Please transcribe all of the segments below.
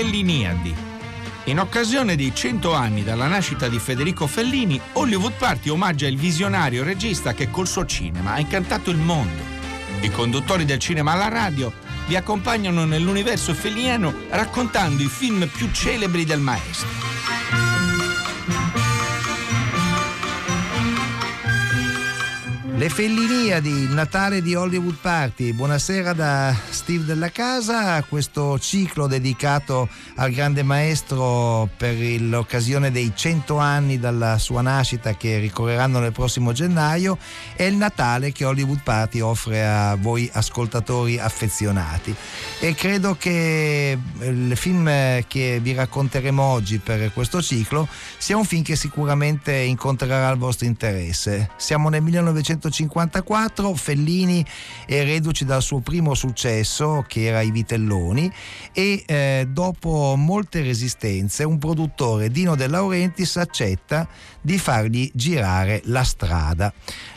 Felliniadi. In occasione dei 100 anni dalla nascita di Federico Fellini, Hollywood Party omaggia il visionario regista che col suo cinema ha incantato il mondo. I conduttori del cinema alla radio vi accompagnano nell'universo felliniano raccontando i film più celebri del maestro. Le Felliniadi, il Natale di Hollywood Party. Buonasera da Steve della Casa, questo ciclo dedicato al grande maestro per l'occasione dei 100 anni dalla sua nascita che ricorreranno nel prossimo gennaio è il Natale che Hollywood Party offre a voi ascoltatori affezionati. E credo che il film che vi racconteremo oggi per questo ciclo sia un film che sicuramente incontrerà il vostro interesse. Siamo nel 1900 1954 Fellini è reduce dal suo primo successo che era I Vitelloni e eh, dopo molte resistenze un produttore Dino De Laurentiis accetta di fargli girare La strada.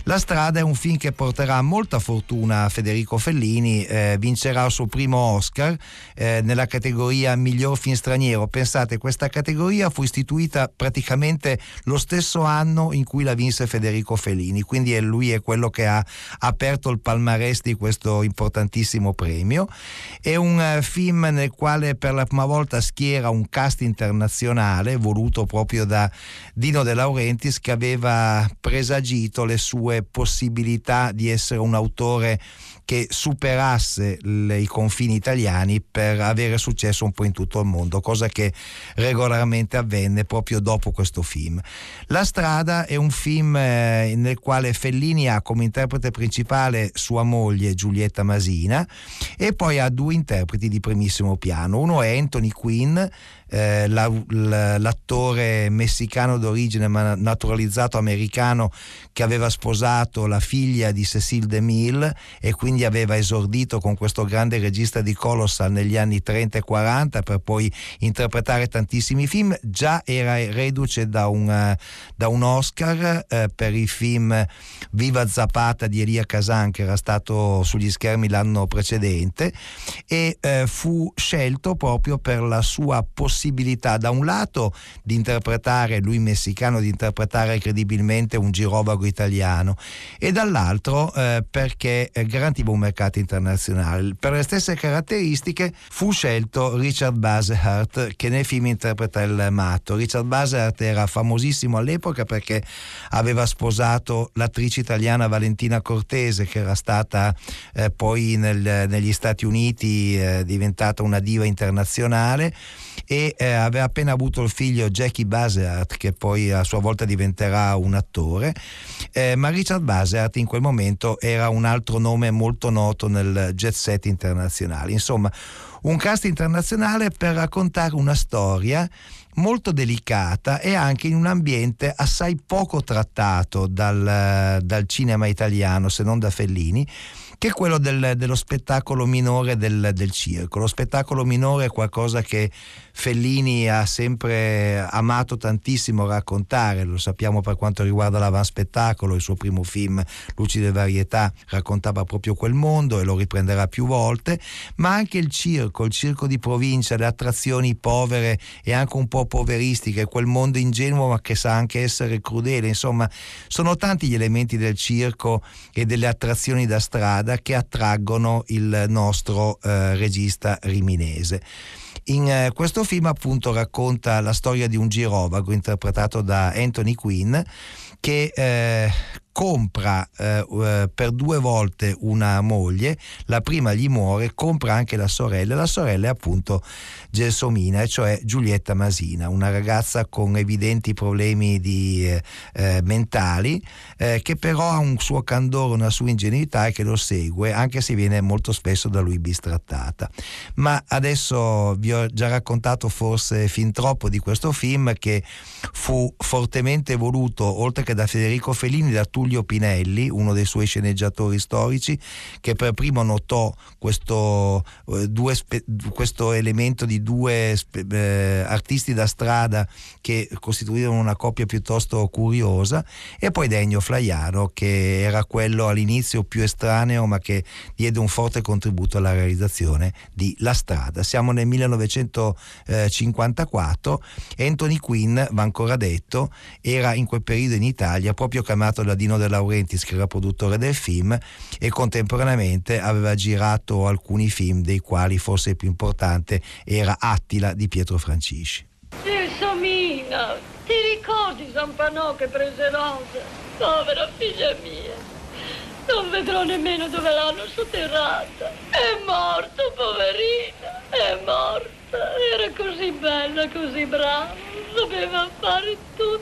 La strada è un film che porterà molta fortuna a Federico Fellini, eh, vincerà il suo primo Oscar eh, nella categoria miglior film straniero. Pensate, questa categoria fu istituita praticamente lo stesso anno in cui la vinse Federico Fellini, quindi è lui è quello che ha aperto il palmarès di questo importantissimo premio. È un uh, film nel quale per la prima volta schiera un cast internazionale voluto proprio da Dino De Laurentiis che aveva presagito le sue possibilità di essere un autore che superasse le, i confini italiani per avere successo un po' in tutto il mondo, cosa che regolarmente avvenne proprio dopo questo film. La strada è un film eh, nel quale Fellini ha come interprete principale sua moglie Giulietta Masina e poi ha due interpreti di primissimo piano. Uno è Anthony Quinn, eh, la, la, l'attore messicano d'origine ma naturalizzato americano che aveva sposato la figlia di Cecile DeMille e quindi aveva esordito con questo grande regista di Colossal negli anni 30 e 40 per poi interpretare tantissimi film, già era reduce da un, uh, da un Oscar uh, per il film Viva Zapata di Elia Kazan che era stato sugli schermi l'anno precedente e uh, fu scelto proprio per la sua possibilità da un lato di interpretare, lui messicano, di interpretare credibilmente un girovago italiano e dall'altro eh, perché garantiva un mercato internazionale. Per le stesse caratteristiche fu scelto Richard Basehart che nel film interpreta il matto. Richard Basehart era famosissimo all'epoca perché aveva sposato l'attrice italiana Valentina Cortese che era stata eh, poi nel, negli Stati Uniti eh, diventata una diva internazionale e eh, aveva appena avuto il figlio Jackie Baseart che poi a sua volta diventerà un attore eh, ma Richard Baseart in quel momento era un altro nome molto noto nel jet set internazionale insomma un cast internazionale per raccontare una storia molto delicata e anche in un ambiente assai poco trattato dal, dal cinema italiano se non da Fellini che è quello del, dello spettacolo minore del, del, circo. Lo spettacolo minore è qualcosa che Fellini ha sempre amato tantissimo raccontare, lo sappiamo per quanto riguarda l'avanspettacolo, il suo primo film Lucide Varietà raccontava proprio quel mondo e lo riprenderà più volte, ma anche il circo, il circo di provincia, le attrazioni povere e anche un po' poveristiche, quel mondo ingenuo ma che sa anche essere crudele, insomma sono tanti gli elementi del circo e delle attrazioni da strada strada che attraggono il nostro eh, regista riminese. In eh, questo film appunto racconta la storia di un girovago interpretato da Anthony Quinn che eh, compra eh, eh, per due volte una moglie, la prima gli muore, compra anche la sorella, la sorella è appunto Gelsomina, cioè Giulietta Masina, una ragazza con evidenti problemi di, eh, eh, mentali, eh, che però ha un suo candore, una sua ingenuità e che lo segue, anche se viene molto spesso da lui bistrattata. Ma adesso vi ho già raccontato forse fin troppo di questo film che fu fortemente voluto, oltre che da Federico Fellini, da tutti Tullio Pinelli, uno dei suoi sceneggiatori storici, che per primo notò questo, eh, due, questo elemento di due eh, artisti da strada che costituivano una coppia piuttosto curiosa, e poi Degno Flaiano, che era quello all'inizio più estraneo, ma che diede un forte contributo alla realizzazione di La Strada. Siamo nel 1954 Anthony Quinn, va ancora detto, era in quel periodo in Italia proprio chiamato da Dino De Laurentiis che era produttore del film e contemporaneamente aveva girato alcuni film dei quali forse il più importante era Attila di Pietro Francisci. Gelsomina, ti ricordi Zampanò che prese Rosa? Povera figlia mia. Non vedrò nemmeno dove l'hanno sotterrata. È morto, poverina. È morta. Era così bella, così brava. Sapeva fare tutto.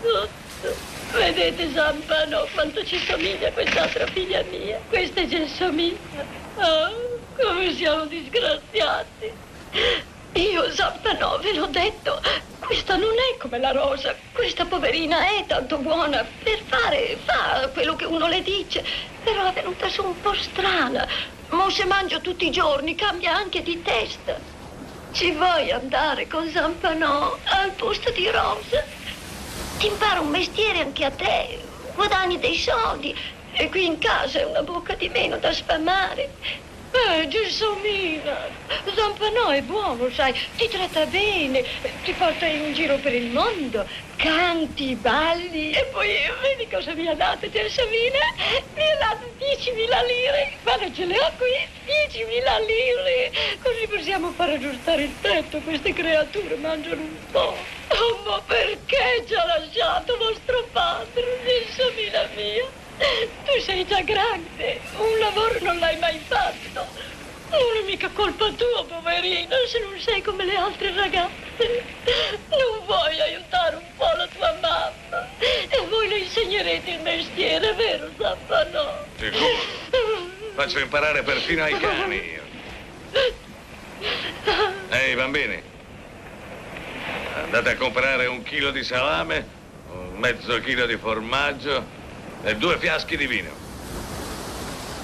Tutto. Vedete Zampano quanto ci somiglia quest'altra figlia mia. Questa è Gelsomina. Oh, come siamo disgraziati. Io, Zampano, ve l'ho detto, questa non è come la rosa. Questa poverina è tanto buona per fare, fa quello che uno le dice. Però è venuta su un po' strana. Mo se mangio tutti i giorni cambia anche di testa. Ci vuoi andare con Zampanò al posto di Rosa? Ti impara un mestiere anche a te, guadagni dei soldi e qui in casa è una bocca di meno da sfamare. Eh, Gelsomina, Zampanò è buono, sai, ti tratta bene, ti porta in giro per il mondo, canti, balli e poi vedi cosa mi ha dato Gelsomina? Mi ha dato 10.000 lire, guarda ce le ho qui, 10.000 lire, così possiamo far aggiustare il tetto, queste creature mangiano un po'. Oh, ma perché ci ha lasciato vostro padre, Gelsomina mia? Tu sei già grande, un lavoro non l'hai mai fatto. Non è mica colpa tua, poverina, se non sei come le altre ragazze. Non vuoi aiutare un po' la tua mamma? E voi le insegnerete il mestiere, vero, Zampano? Sicuro. Faccio imparare perfino ai cani. Ehi, bambini. Andate a comprare un chilo di salame, un mezzo chilo di formaggio e due fiaschi di vino.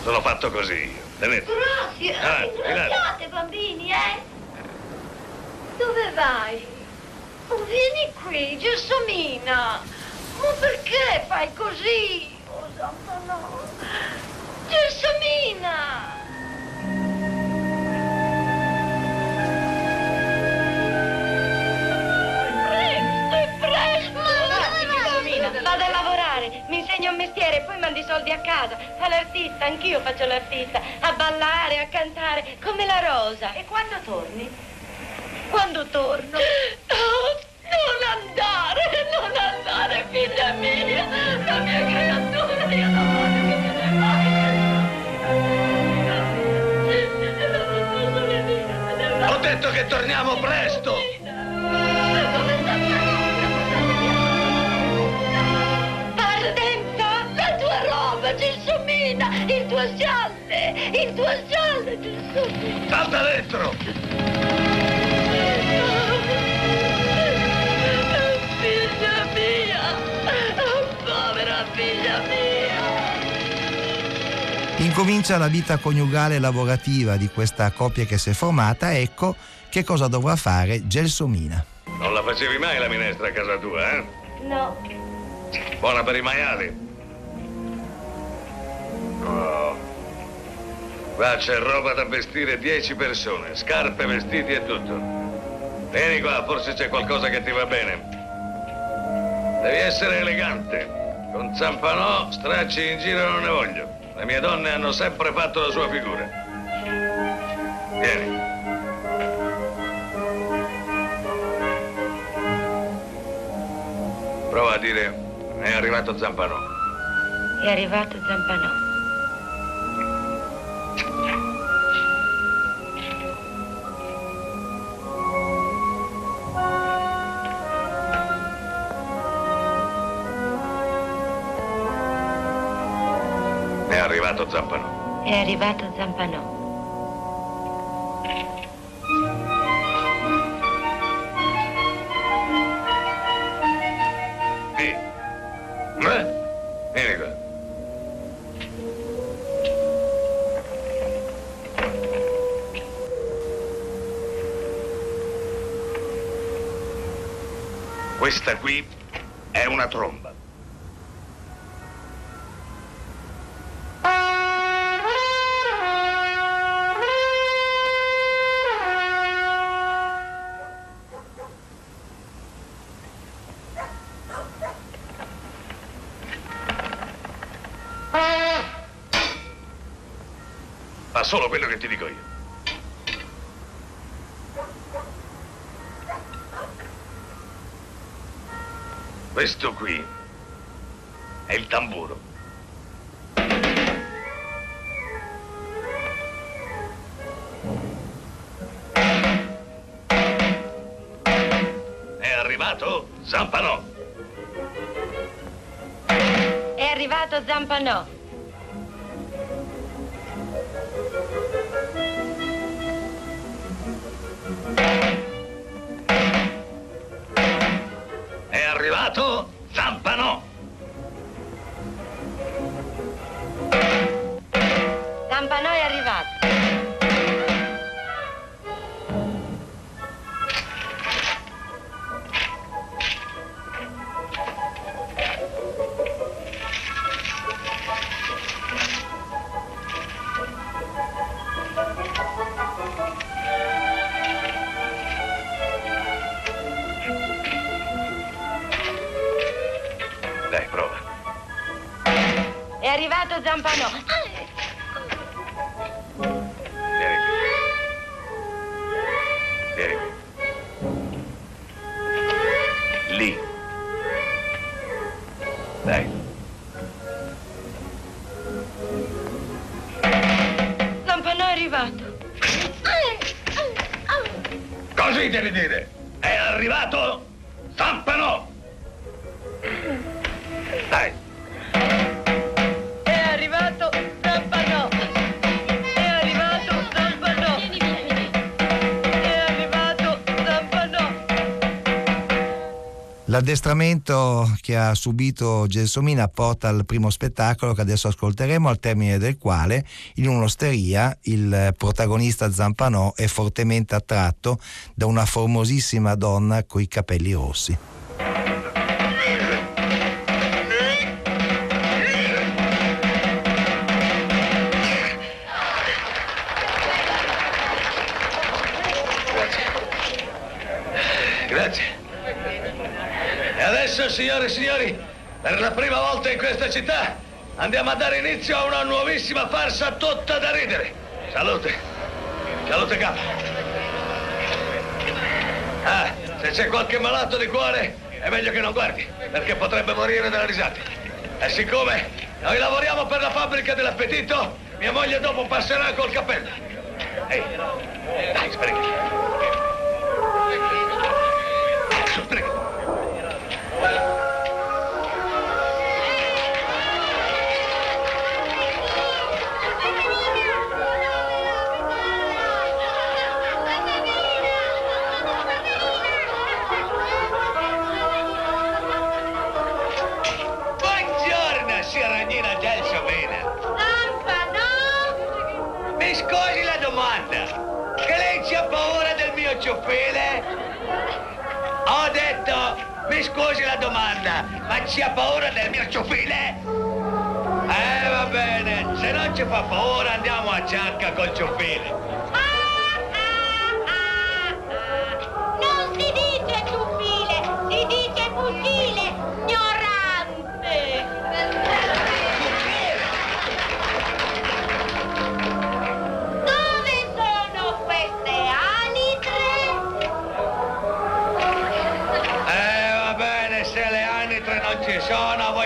Sono fatto così io. Tenete. Grazie. Ah, Graziate, bambini, eh? Dove vai? Oh, vieni qui, Gelsomina. Ma perché fai così? Oh, santo no. Gelsomina! Lavorare, mi insegno un mestiere, poi mandi i soldi a casa. Fa l'artista, anch'io faccio l'artista. A ballare, a cantare, come la rosa. E quando torni? Quando torno? Oh, non andare, non andare, figlia mia. La mia creatura, io non voglio che te ne vai. Ho detto che torniamo presto! Gelsomina, il tuo scialle, il tuo scialle, Gelsomina. Salta dentro! Figlia mia, povera figlia mia. Incomincia la vita coniugale e lavorativa di questa coppia che si è formata, ecco che cosa dovrà fare Gelsomina. Non la facevi mai la minestra a casa tua, eh? No. Buona per i maiali. Oh. Qua c'è roba da vestire dieci persone, scarpe, vestiti e tutto. Vieni qua, forse c'è qualcosa che ti va bene. Devi essere elegante. Con Zampanò stracci in giro non ne voglio. Le mie donne hanno sempre fatto la sua figura. Vieni. Prova a dire, è arrivato Zampanò. È arrivato Zampanò. arrivato Zampano. È arrivato Zampano. Eh, Questa qui è una tromba. Questo qui è il tamburo. È arrivato Zampanò. È arrivato Zampanò. 十八 L'addestramento che ha subito Gelsomina porta al primo spettacolo che adesso ascolteremo, al termine del quale, in un'osteria, il protagonista Zampanò è fortemente attratto da una formosissima donna coi capelli rossi. Grazie. Adesso, signore e signori, per la prima volta in questa città andiamo a dare inizio a una nuovissima farsa tutta da ridere. Salute. Salute capo. Ah, se c'è qualche malato di cuore è meglio che non guardi, perché potrebbe morire dalle risate. E siccome noi lavoriamo per la fabbrica dell'appetito, mia moglie dopo passerà col cappello. Ehi, dai, sbrigati. Che lei c'ha paura del mio ciuffile? Ho detto, mi scusi la domanda, ma c'ha paura del mio ciuffile? Eh, va bene. Se non ci fa paura andiamo a ciacca col ciuffile.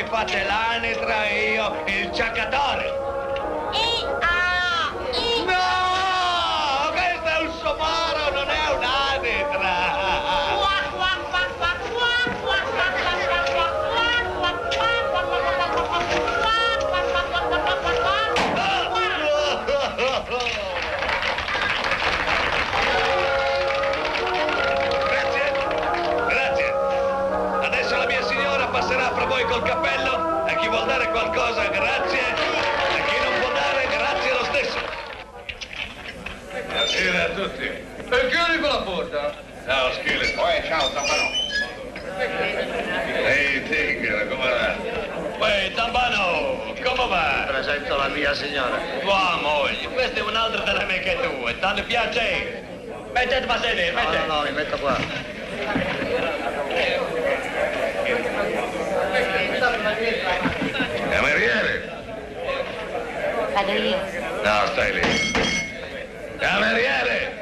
Voi fate l'anitra e io il ciaccatore. Va? Presento la mia signora. Tua moglie, questa è un'altra delle amiche tue, tanto piacere. Mettete a sedere, No, no, mettete. no, mi metto qua. Cameriere? Vado io. No, stai lì. Cameriere!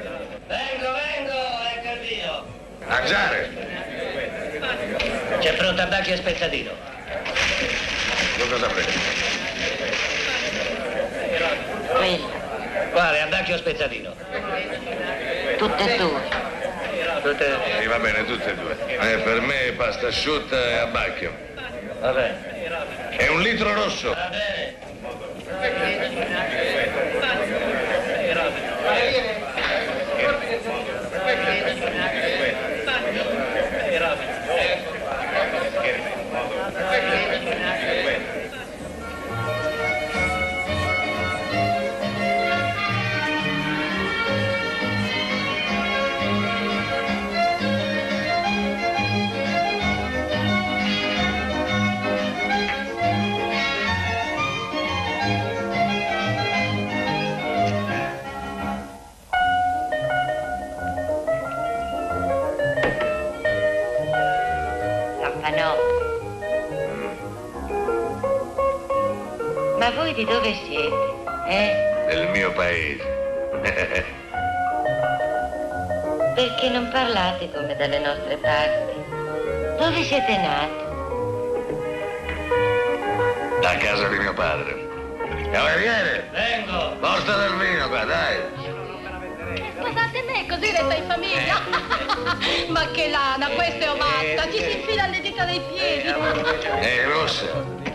Vengo, vengo, ecco Dio. Mangiare! C'è pronto abbacchio e spezzatino. Cosa prendi? Questo. Quale, abbacchio o spezzatino? Tutte e due. Tutte... Sì, va bene, tutte e due. Eh, per me pasta asciutta e abbacchio. Va bene. E un litro rosso. Va bene. Voi di dove siete? Eh? Del mio paese. Perché non parlate come dalle nostre parti? Dove siete nati? Da casa di mio padre. Cameriere! Vengo. Porta del vino qua, dai! Scusate me, così resta in famiglia. Ma che lana, questa è omatta, ci si infila alle dita dei piedi. Ehi, rossa!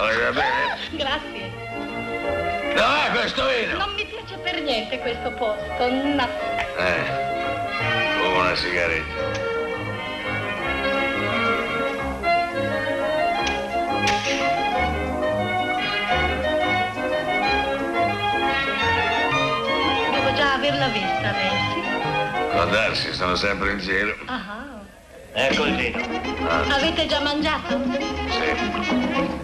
Va bene? Grazie. Dov'è questo vino? Non mi piace per niente questo posto. No. Eh, fumo una sigaretta. Devo già averla vista sì? Può darsi, sono sempre in cielo. Ah. Ecco il vino. Avete già mangiato? Sì.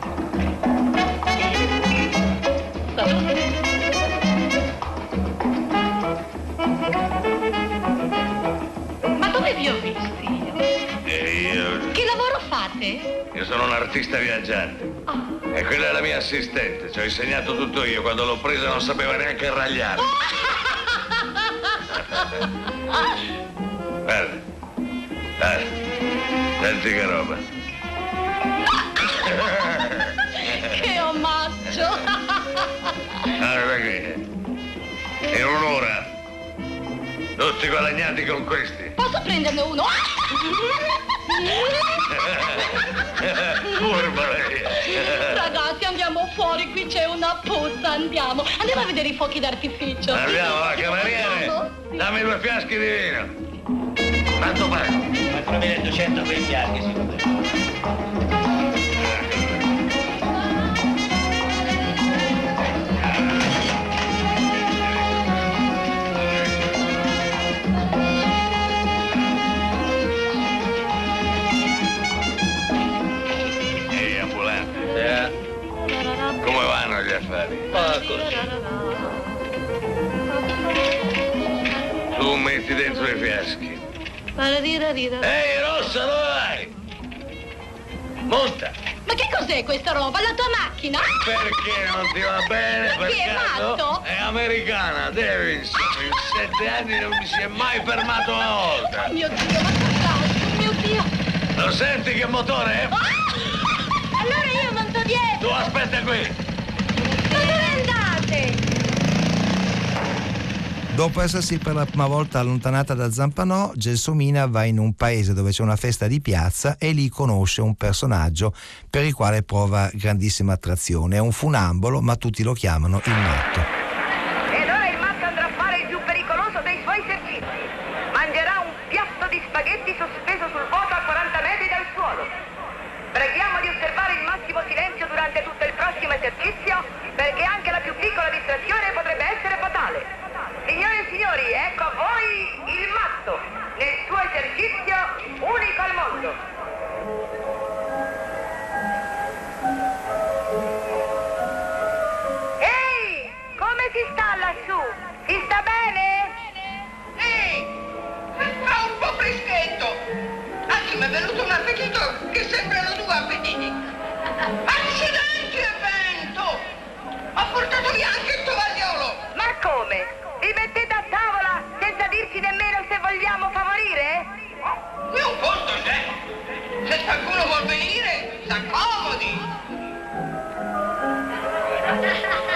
Fate? io sono un artista viaggiante. Ah. E quella è la mia assistente. Ci ho insegnato tutto io. Quando l'ho presa non sapeva neanche ragliare. Guarda. Dai. Senti che roba. Che omaggio! Guarda qui. In un'ora. Tutti guadagnati con questi. Posso prenderne uno? Furba lei. Ragazzi, andiamo fuori, qui c'è una puzza, andiamo. Andiamo a vedere i fuochi d'artificio. Andiamo, va, cameriere. Dammi due fiaschi di vino. Quanto pago? 4.200 per i fiaschi, signore. Così. Tu metti dentro i fiaschi. Ehi, Rossa, dove vai? Monta. Ma che cos'è questa roba? La tua macchina? Perché non ti va bene? Ma chi è matto? È americana, Davidson. In sette anni non mi si è mai fermato una volta. Oh mio Dio, ma cos'altro? Mio Dio! Lo senti che motore è? Ah! Allora io monto Tu dietro! aspetta qui. Ma dove andate? Dopo essersi per la prima volta allontanata da Zampanò, Gelsomina va in un paese dove c'è una festa di piazza e lì conosce un personaggio per il quale prova grandissima attrazione. È un funambolo, ma tutti lo chiamano il matto. Appetito che sembrano due appetiti. Accidenti e vento! Ho portato via anche il tovagliolo. Ma come? Vi mettete a tavola senza dirci nemmeno se vogliamo favorire? Qui un posto c'è. Se qualcuno vuol venire, s'accomodi.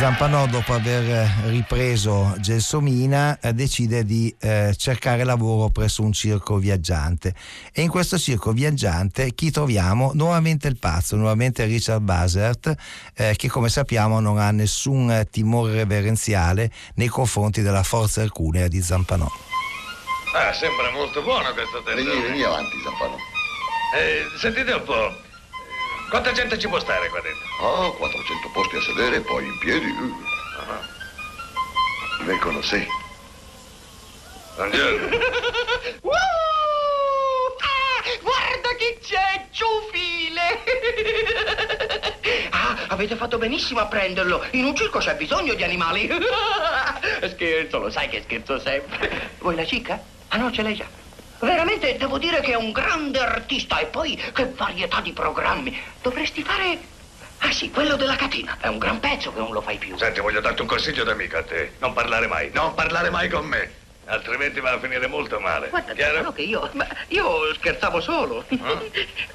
Zampanò, dopo aver ripreso Gelsomina, eh, decide di eh, cercare lavoro presso un circo viaggiante. E in questo circo viaggiante chi troviamo? Nuovamente il pazzo, nuovamente Richard Basert, eh, che come sappiamo non ha nessun timore reverenziale nei confronti della forza erculea di Zampanò. Ah, sembra molto buono questo Vieni, tendone. vieni avanti, Zampano. Eh, sentite un po'. Quanta gente ci può stare qua dentro? Oh, 400 posti a sedere, poi in piedi. Vengono sei. Buongiorno. Uh! Ah, guarda chi c'è, ciufile! ah, avete fatto benissimo a prenderlo. In un circo c'è bisogno di animali. scherzo, lo sai che scherzo sempre. Vuoi la cicca? Ah no, ce l'hai già. Veramente devo dire che è un grande artista e poi che varietà di programmi. Dovresti fare... Ah sì, quello della catena. È un gran pezzo che non lo fai più. Senti, voglio darti un consiglio d'amico a te. Non parlare mai, non parlare mai con me. Altrimenti va a finire molto male. Guarda, Chiaro? che io... Ma io scherzavo solo.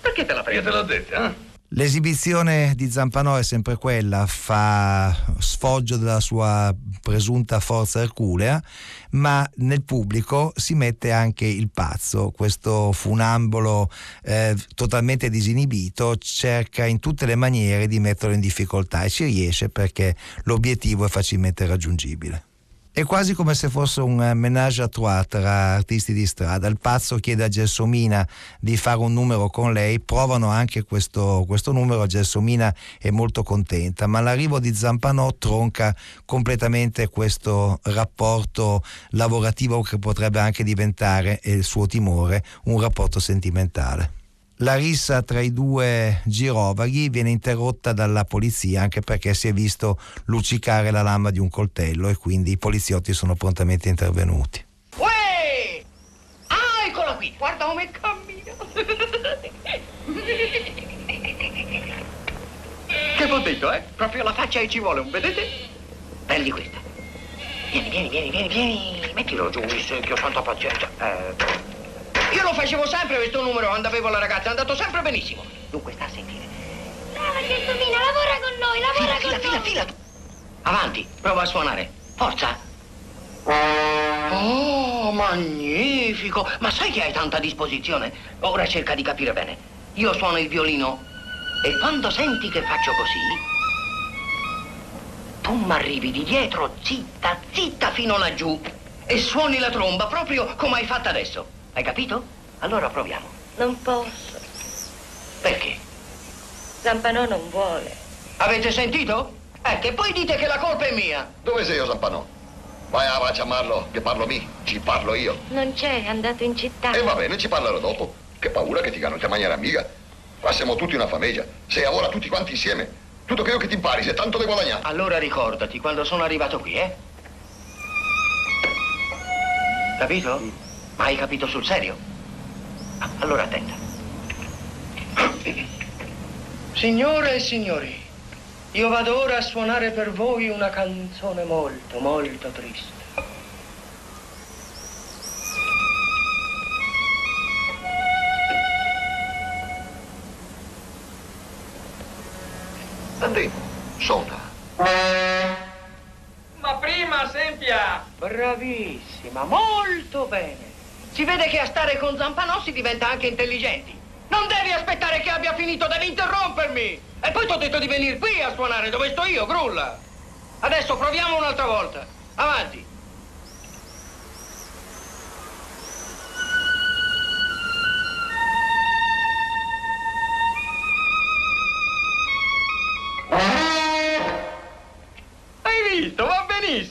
Perché te la Io prendo? te l'ho detto, eh? L'esibizione di Zampanò è sempre quella, fa sfoggio della sua presunta forza erculea, ma nel pubblico si mette anche il pazzo, questo funambolo eh, totalmente disinibito, cerca in tutte le maniere di metterlo in difficoltà e ci riesce perché l'obiettivo è facilmente raggiungibile. È quasi come se fosse un eh, ménage à trois tra artisti di strada. Il pazzo chiede a Gelsomina di fare un numero con lei, provano anche questo, questo numero, Gelsomina è molto contenta, ma l'arrivo di Zampanò tronca completamente questo rapporto lavorativo che potrebbe anche diventare, è il suo timore, un rapporto sentimentale. La rissa tra i due girovaghi viene interrotta dalla polizia anche perché si è visto luccicare la lama di un coltello e quindi i poliziotti sono prontamente intervenuti. Uè! Ah, eccola qui! Guarda come cammina! che v'ho detto, eh? Proprio la faccia e ci vuole, un vedete? Prendi questa. Vieni, vieni, vieni, vieni, vieni. Mettilo giù, il secchio, santa pazienza. Eh. Io lo facevo sempre questo numero quando avevo la ragazza, è andato sempre benissimo. Dunque, sta a sentire. Brava Gelsomina, lavora con noi, lavora Fila, con fila, noi. fila, fila. Avanti, prova a suonare. Forza. Oh, magnifico! Ma sai che hai tanta disposizione? Ora cerca di capire bene. Io suono il violino e quando senti che faccio così, tu mi arrivi di dietro, zitta, zitta fino laggiù e suoni la tromba proprio come hai fatto adesso. Hai capito? Allora proviamo. Non posso. Perché? Zampanò non vuole. Avete sentito? Eh, che poi dite che la colpa è mia. Dove sei io, Zampano? Vai a chiamarlo, che parlo mi, ci parlo io. Non c'è, è andato in città. E va bene, ci parlerò dopo. Che paura che ti non ti maniera amica. Qua siamo tutti una famiglia. Se ora tutti quanti insieme. Tutto che io che ti impari, se tanto devo guadagnare. Allora ricordati quando sono arrivato qui, eh? Capito? Ma hai capito sul serio? Allora attenta. Signore e signori, io vado ora a suonare per voi una canzone molto, molto triste. Andremo, suona. Ma prima sempia! Bravissima, molto bene. Si vede che a stare con Zampanò si diventa anche intelligenti. Non devi aspettare che abbia finito, devi interrompermi! E poi ti ho detto di venire qui a suonare dove sto io, grulla! Adesso proviamo un'altra volta. Avanti.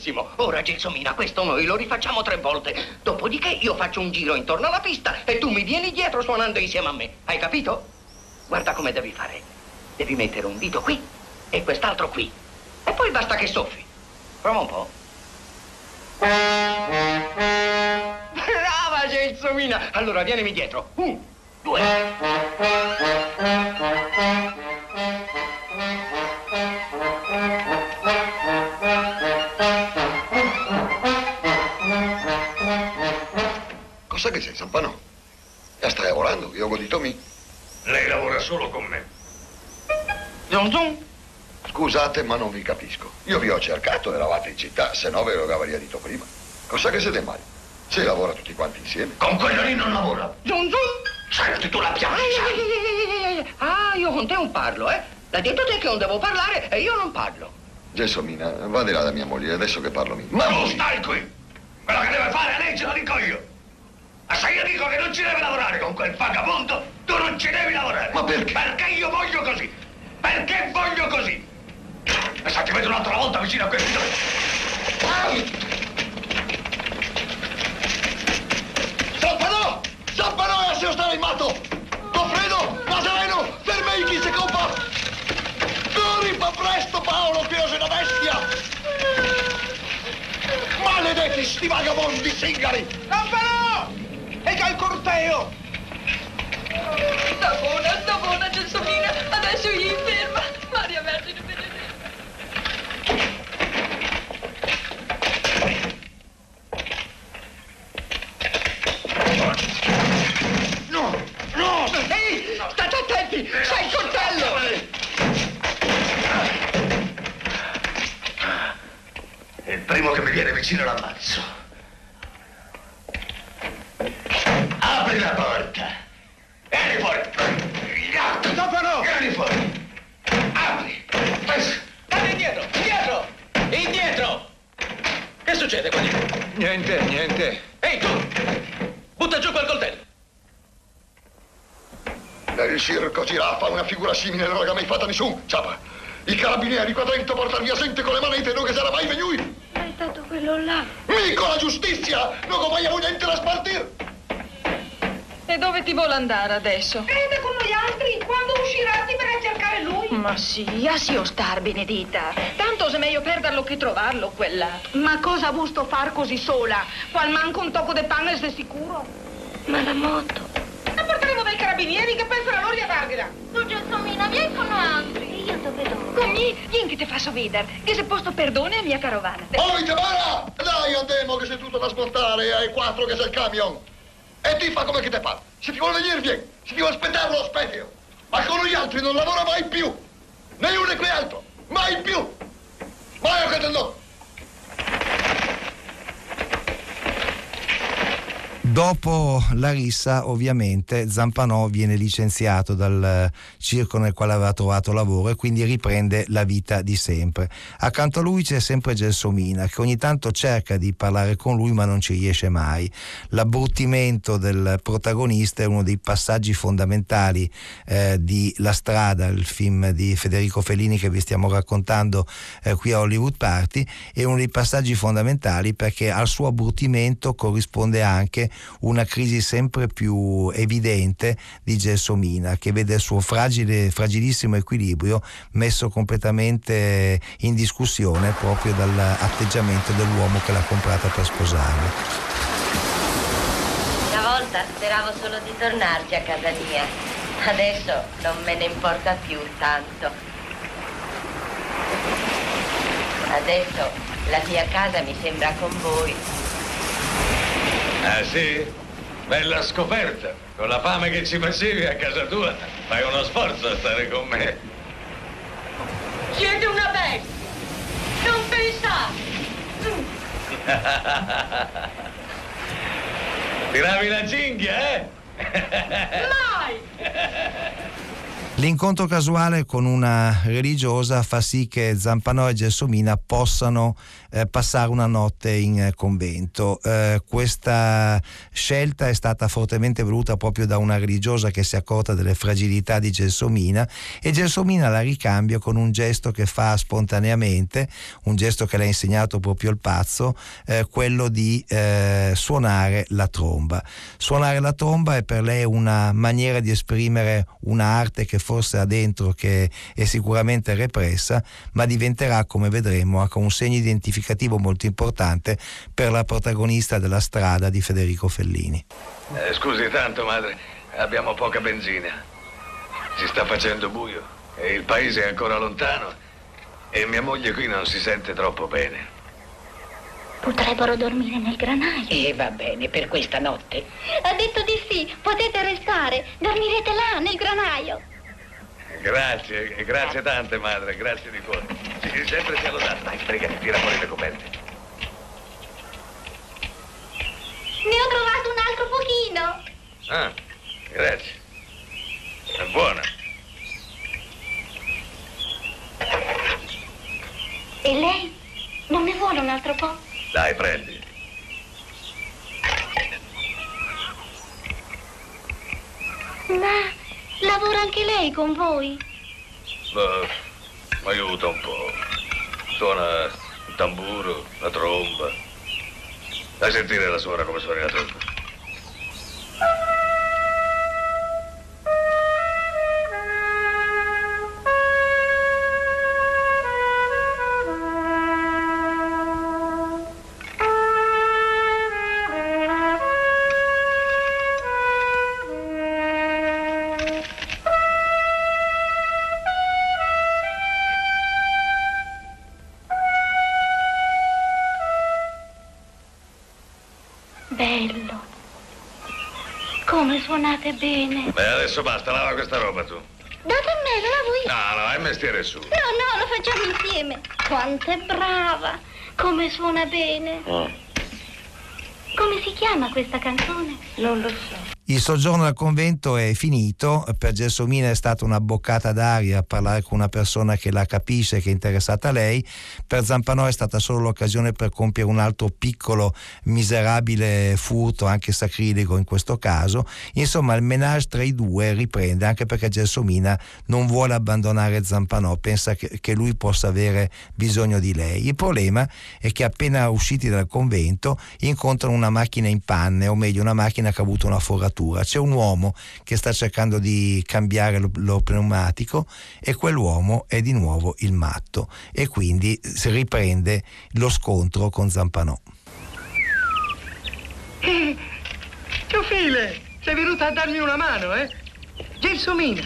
Benissimo. Ora, Gelsomina, questo noi lo rifacciamo tre volte. Dopodiché io faccio un giro intorno alla pista e tu mi vieni dietro suonando insieme a me. Hai capito? Guarda come devi fare. Devi mettere un dito qui e quest'altro qui. E poi basta che soffi. Prova un po'. Brava, Gelsomina! Allora, vienimi dietro. Un, due. Cos'è che sei, Zampano? Ya stai lavorando, io ho godito mi. Lei lavora solo con me. Zun zun. Scusate, ma non vi capisco. Io vi ho cercato, eravate in città, se no ve lo avrei detto prima. Cos'è che siete male? Si lavora tutti quanti insieme. Con quello lì non lavora. Zun zun. Senti, tu la piangi, sai? Ah, io con te non parlo, eh? L'ha detto te che non devo parlare e io non parlo. Gelsomina, va di là da mia moglie, adesso che parlo mi. Ma non stai qui! Quello che deve fare lei ce lo dico io! Ma se io dico che non ci deve lavorare con quel vagabondo, tu non ci devi lavorare! Ma perché? Perché io voglio così! Perché voglio così! E se ti vedo un'altra volta vicino a questi due... Zampano! Zampano, ja se ostali matto! Goffredo, Nazareno, fermei chi se copa! Corri, fa presto Paolo, che io sono una bestia! Maledetti sti vagabondi zingari! Campano! Corteo! Sta buona, Gelsomina. Adesso gli inferma. Maria Vergine benedetta. No! No! Ehi, state attenti! C'è il coltello! Il primo che mi viene vicino l'ammazzo. Apri la porta! Vieni fuori! Zampano! Vieni fuori! Apri! State indietro! Indietro! Indietro! Che succede qua dentro? Niente, niente. Ehi, tu! Butta giù quel coltello! Il circo giraffa, una figura simile non l'ha mai fatta nessuno, ciapa! I carabinieri qua dentro portano via gente con le manette, non che sarà mai venuto! Ma è stato quello là. Mico la giustizia! Non vogliamo niente da spartire! E dove ti vuole andare adesso? Crede con noi altri, quando uscirà ti verrà a cercare lui. Ma sì, lascio star, Benedita. Tanto se meglio perderlo che trovarlo, quella. Ma cosa ha gusto far così sola? Qual manco un tocco de pane, sei sicuro? Ma la moto. La porteremo dai carabinieri che pensano loro a dargliela. Vieni con noi. E io dove devo? Con me, vieni che ti faccio vedere. Che se posto perdone a mia carovana. Oi, Tamara! Dai, andiamo che sei tutto da smontare, hai quattro che sei il camion! E ti fa come che te pare. Se ti vuole venire, vieni. Se ti vuole aspettare, lo aspetti. Ma con gli altri non lavora mai più. Né uno né quell'altro. Mai più. Mai che te no. Dopo la rissa, ovviamente, Zampanò viene licenziato dal circo nel quale aveva trovato lavoro e quindi riprende la vita di sempre. Accanto a lui c'è sempre Gelsomina, che ogni tanto cerca di parlare con lui, ma non ci riesce mai. L'abbruttimento del protagonista è uno dei passaggi fondamentali eh, di La strada, il film di Federico Fellini che vi stiamo raccontando eh, qui a Hollywood Party, è uno dei passaggi fondamentali perché al suo abbruttimento corrisponde anche una crisi sempre più evidente di Gelsomina che vede il suo fragile, fragilissimo equilibrio messo completamente in discussione proprio dall'atteggiamento dell'uomo che l'ha comprata per sposarlo. Una volta speravo solo di tornarci a casa mia. Adesso non me ne importa più tanto. Adesso la mia casa mi sembra con voi. Ah sì? Bella scoperta. Con la fame che ci facevi a casa tua, fai uno sforzo a stare con me. Siete una bestia. Non pensate. Tiravi la cinghia, eh? Mai! L'incontro casuale con una religiosa fa sì che Zampanò e Gelsomina possano eh, passare una notte in eh, convento. Eh, questa scelta è stata fortemente voluta proprio da una religiosa che si è accorta delle fragilità di Gelsomina e Gelsomina la ricambia con un gesto che fa spontaneamente, un gesto che le ha insegnato proprio il pazzo, eh, quello di eh, suonare la tromba. Suonare la tromba è per lei una maniera di esprimere un'arte che forse ha dentro, che è sicuramente repressa, ma diventerà, come vedremo, anche un segno identificativo molto importante per la protagonista della strada di Federico Fellini. Eh, scusi tanto, madre, abbiamo poca benzina. Si sta facendo buio e il paese è ancora lontano e mia moglie qui non si sente troppo bene. Potrebbero dormire nel granaio. E va bene per questa notte. Ha detto di sì, potete restare. Dormirete là, nel granaio. Grazie, grazie tante, madre, grazie di cuore. Sì, sempre sia lodato. Dai, pregati, tira fuori le coperte. Ne ho trovato un altro pochino. Ah, grazie. È buona. E lei? Non ne vuole un altro po'? Dai, prendi. Ma lavora anche lei con voi? Beh, aiuta un po'. Suona il tamburo, la tromba. Dai sentire la suora come suona la tromba. Suonate bene. Beh, adesso basta, lava questa roba tu. Date a me, la lavo io. No, no, è mestiere su. No, no, lo facciamo insieme. Quanto è brava. Come suona bene. Come si chiama questa canzone? Non lo so. Il soggiorno al convento è finito, per Gelsomina è stata una boccata d'aria parlare con una persona che la capisce, che è interessata a lei, per Zampanò è stata solo l'occasione per compiere un altro piccolo, miserabile furto, anche sacrilego in questo caso. Insomma, il menage tra i due riprende, anche perché Gelsomina non vuole abbandonare Zampanò, pensa che, che lui possa avere bisogno di lei. Il problema è che appena usciti dal convento incontrano una macchina in panne, o meglio una macchina che ha avuto una foratura. C'è un uomo che sta cercando di cambiare lo, lo pneumatico e quell'uomo è di nuovo il matto e quindi si riprende lo scontro con Zampanò. Ciofile, sei venuta a darmi una mano, eh? Gelsomina.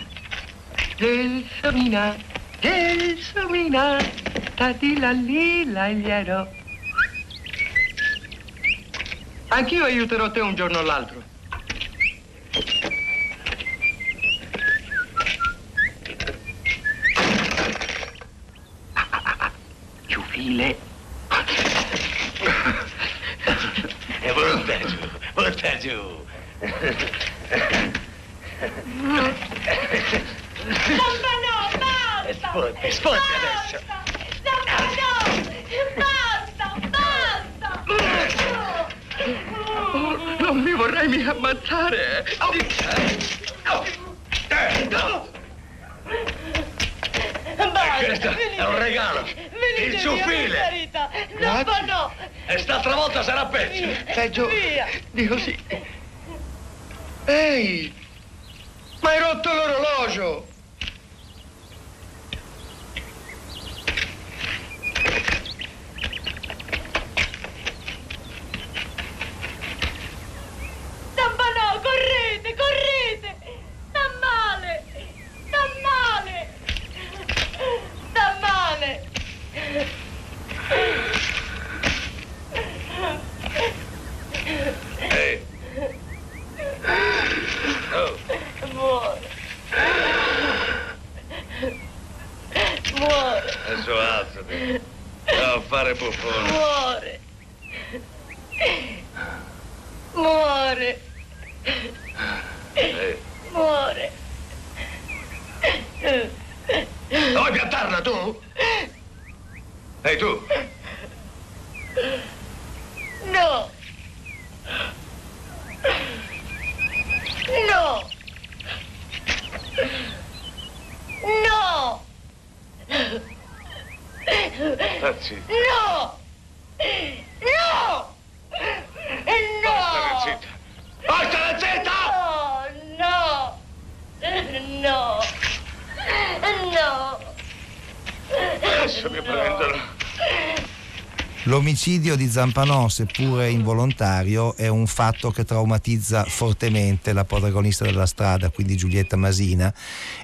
Gelsomina, Gelsomina, tadila lila glielo. Anch'io aiuterò te un giorno o l'altro. Ciufile. E butta giù, butta giù. Zampanò, basta! Sfotti, sfotti adesso. Zampanò, basta, basta! Oh, non mi vorrei mica ammazzare. Questo è un regalo. Il ciuffile. Zampanò! E st'altra volta sarà peggio. Peggio. Via. Dico sì. Ehi! Ma hai rotto l'orologio! Zampanò, correte, correte! Sta male! Sta male! Sta male! Ehi. Oh, Muore! Muore! adesso alzati. Non fare buffone. Muore! Muore! Ehi tu! No! No! No! Tazzi. No! No! No! zitta! Basta, zitta! No! No! No! Adesso mi prendono. L'omicidio di Zampanò, seppure involontario, è un fatto che traumatizza fortemente la protagonista della strada, quindi Giulietta Masina,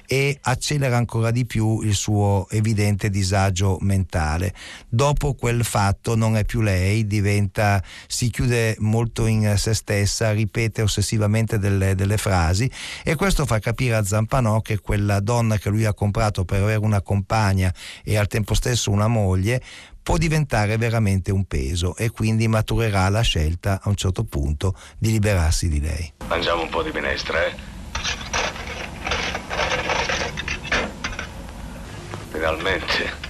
e accelera ancora di più il suo evidente disagio mentale. Dopo quel fatto non è più lei, diventa, si chiude molto in se stessa, ripete ossessivamente delle, delle frasi e questo fa capire a Zampanò che quella donna che lui ha comprato per avere una compagna e al tempo stesso una moglie può diventare veramente un peso e quindi maturerà la scelta a un certo punto di liberarsi di lei. Mangiamo un po' di minestra, eh? Finalmente.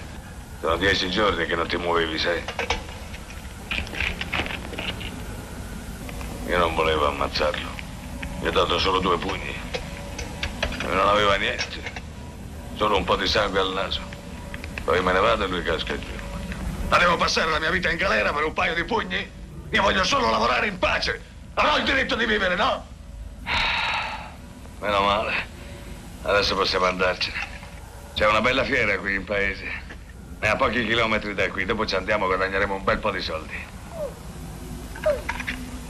Sono dieci giorni che non ti muovevi, sai? Io non volevo ammazzarlo. Gli ho dato solo due pugni. Non aveva niente. Solo un po' di sangue al naso. Poi me ne vado e lui casca giù. Ma devo passare la mia vita in galera per un paio di pugni? Io voglio solo lavorare in pace. Avrò il diritto di vivere, no? Meno male. Adesso possiamo andarcene. C'è una bella fiera qui in paese. È a pochi chilometri da qui. Dopo ci andiamo e guadagneremo un bel po' di soldi.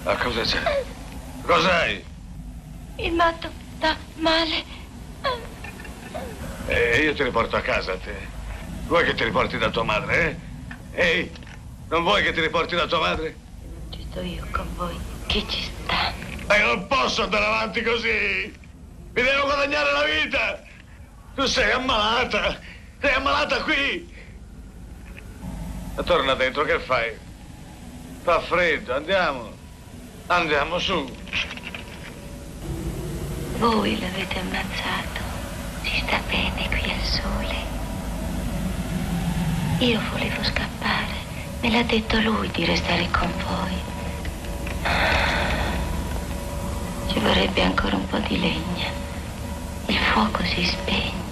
Ma cosa c'è? Cos'hai? Il matto sta male. E io ti riporto a casa a te. Vuoi che ti riporti da tua madre, eh? Ehi, non vuoi che ti riporti da tua madre? Ci sto io con voi. Chi ci sta? Ma io non posso andare avanti così! Mi devo guadagnare la vita! Tu sei ammalata! Sei ammalata qui! Ma torna dentro, che fai? Fa freddo, andiamo! Andiamo su! Voi l'avete ammazzato. Si sta bene qui al sole. Io volevo scappare. Me l'ha detto lui di restare con voi. Ci vorrebbe ancora un po' di legna. Il fuoco si spegne.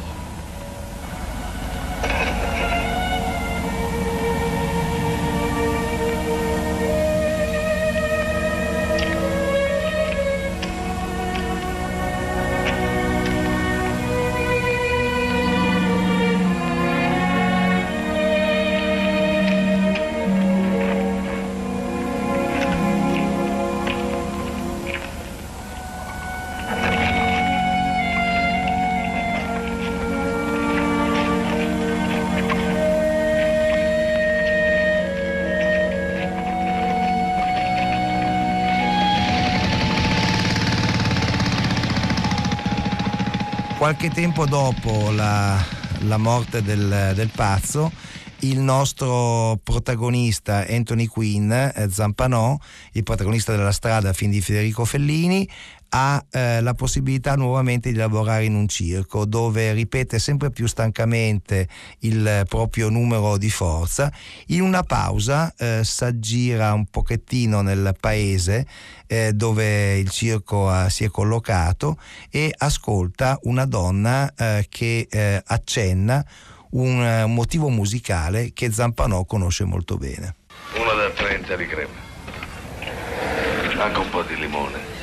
Qualche tempo dopo la, la morte del, del pazzo, il nostro protagonista Anthony Quinn, eh, Zampanò, il protagonista della strada fin di Federico Fellini, ha eh, la possibilità nuovamente di lavorare in un circo dove ripete sempre più stancamente il proprio numero di forza. In una pausa eh, s'aggira un pochettino nel paese eh, dove il circo ha, si è collocato e ascolta una donna eh, che eh, accenna un, un motivo musicale che Zampanò conosce molto bene. Una da 30 di crema. Anche un po' di limone.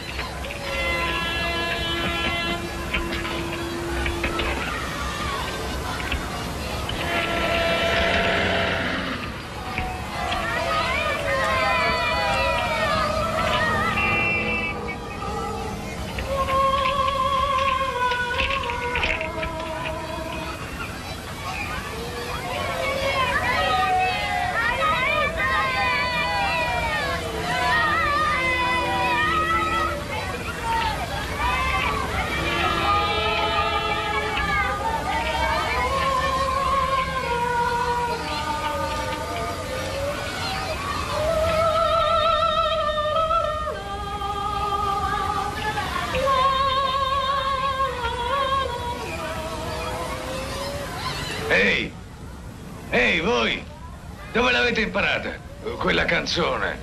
L'avete imparata? Quella canzone.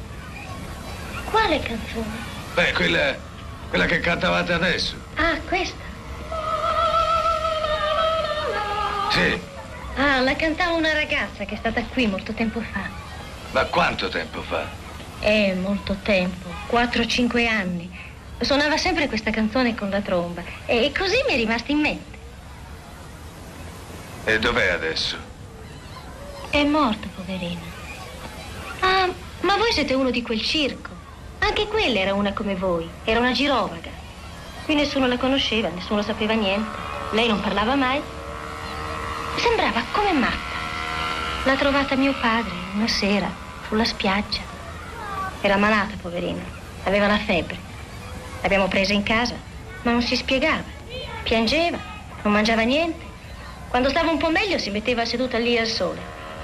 Quale canzone? Beh, quella, quella che cantavate adesso. Ah, questa. Sì, Ah, la cantava una ragazza che è stata qui molto tempo fa. ma quanto tempo fa? Eh, molto tempo, 4-5 anni. Suonava sempre questa canzone con la tromba e così mi è rimasta in mente. E dov'è adesso? È morta, poverina. Voi siete uno di quel circo. Anche quella era una come voi, era una girovaga. Qui nessuno la conosceva, nessuno sapeva niente. Lei non parlava mai. Sembrava come matta. L'ha trovata mio padre una sera, sulla spiaggia. Era malata, poverina. Aveva la febbre. L'abbiamo presa in casa, ma non si spiegava. Piangeva, non mangiava niente. Quando stava un po' meglio si metteva seduta lì al sole.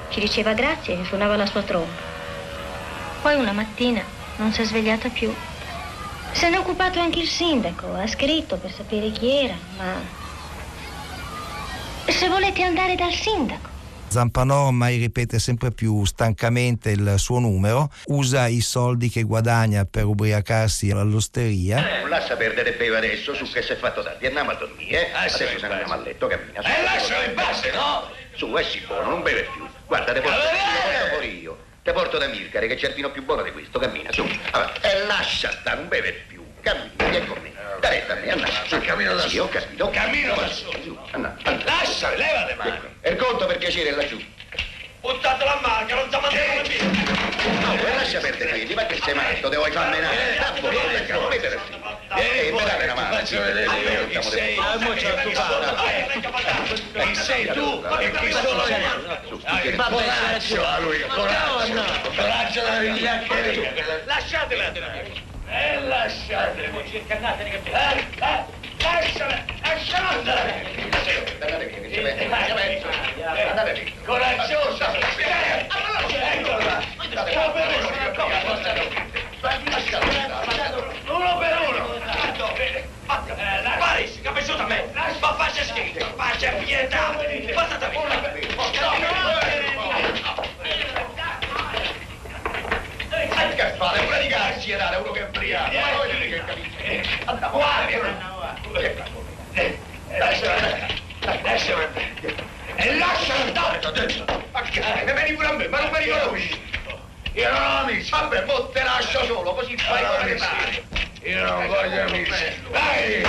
Ci diceva grazie e suonava la sua tromba. Poi una mattina non si è svegliata più. Se ne è occupato anche il sindaco, ha scritto per sapere chi era, ma... Se volete andare dal sindaco. Zampanò ormai ripete sempre più stancamente il suo numero, usa i soldi che guadagna per ubriacarsi all'osteria. Eh, lascia perdere beve adesso su che si è fatto tardi. Andiamo a dormire, eh? Lascialo adesso se ne andiamo a letto, cammina. su. Eh, lascialo in pace, no? Su, esci buono, non beve più. Guarda, te porto fuori io. Te porto da Milcare che c'è il vino più buono di questo, cammina, su. Avanti. E lascia stare, non beve più. Cammina, vieni con me. Dai retta a me, andiamo. Su, Cammino da sì, ho capito. Cammino da. Su, andiamo, andiamo. Lasciali, leva le mani. E il conto per piacere è laggiù. Buttatelo a mano, che non ti mandiamo via. No, e lascia perdere quelli, ma che sei matto, te vuoi far menare? Da buono, non mettere sì. E mi date una mano. Faccio vedere io chi sei. Chi sei tu e chi sono io? Coraggio a lui, coraggio. Coraggio da vigliaccheria. Lasciatela. Eh, lasciatela. Eh, eh, lasciala, lasciala andare. Andate via, vede. Andate via. Coraggiosa. Eccola. Uno per uno. Uno per uno. Paris, capisciuto a me? Ma faccia schifo, faccia pietà. Passate Che fare? Una di garci e dare uno che è ubriaco. Ma voi vedete che capisce. Andiamo, Lasciala E lasciala andare, ti ho detto. Ma che? Mi vieni pure a me, ma non mi riconosci? Io non ho amici. Vabbè, mo te lascio solo, così fai come ti pare. Io non voglio amici. Dai!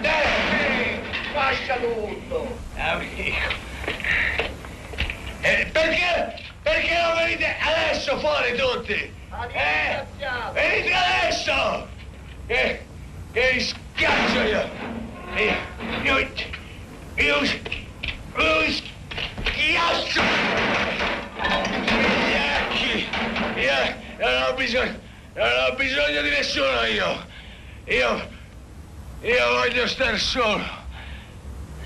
Dai, lascia tutto. Amico. Eh, perché? Perché non venite adesso fuori tutti? Eh? Venite adesso! Che, che vi schiaccio io! Io, io, io, io schiaccio! Vigliacchi! Io non ho bisogno, non ho bisogno di nessuno io! Io, io voglio stare solo!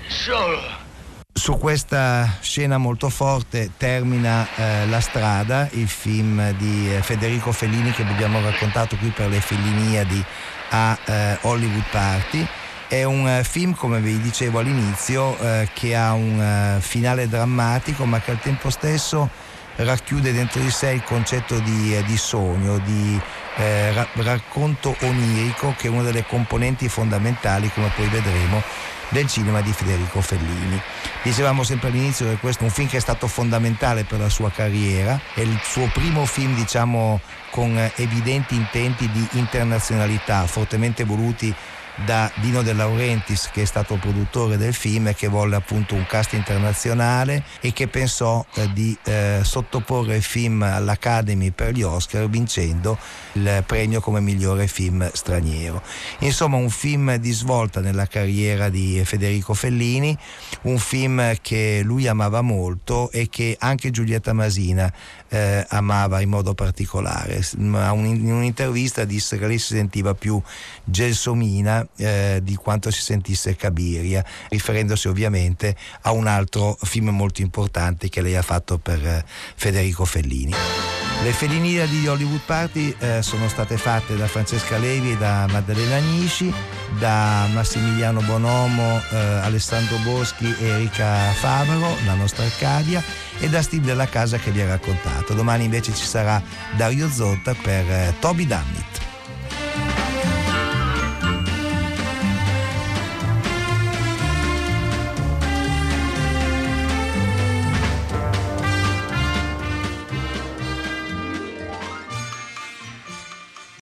Solo! Su questa scena molto forte termina eh, La strada, il film di eh, Federico Fellini che abbiamo raccontato qui per le Felliniadi a eh, Hollywood Party. È un eh, film, come vi dicevo all'inizio, eh, che ha un eh, finale drammatico ma che al tempo stesso racchiude dentro di sé il concetto di, eh, di sogno, di eh, ra- racconto onirico che è una delle componenti fondamentali, come poi vedremo, del cinema di Federico Fellini. Dicevamo sempre all'inizio che questo è un film che è stato fondamentale per la sua carriera, è il suo primo film diciamo con evidenti intenti di internazionalità, fortemente voluti da Dino De Laurentiis che è stato produttore del film e che volle appunto un cast internazionale e che pensò eh, di eh, sottoporre il film all'Academy per gli Oscar vincendo il premio come migliore film straniero. Insomma un film di svolta nella carriera di Federico Fellini, un film che lui amava molto e che anche Giulietta Masina eh, amava in modo particolare. In un'intervista disse che lei si sentiva più gelsomina eh, di quanto si sentisse Cabiria, riferendosi ovviamente a un altro film molto importante che lei ha fatto per eh, Federico Fellini. Le felinide di Hollywood Party eh, sono state fatte da Francesca Levi e da Maddalena Agnisci, da Massimiliano Bonomo, eh, Alessandro Boschi e Erika Favaro, la nostra Arcadia, e da Steve della Casa che vi ha raccontato. Domani invece ci sarà Dario Zotta per eh, Toby Dummit.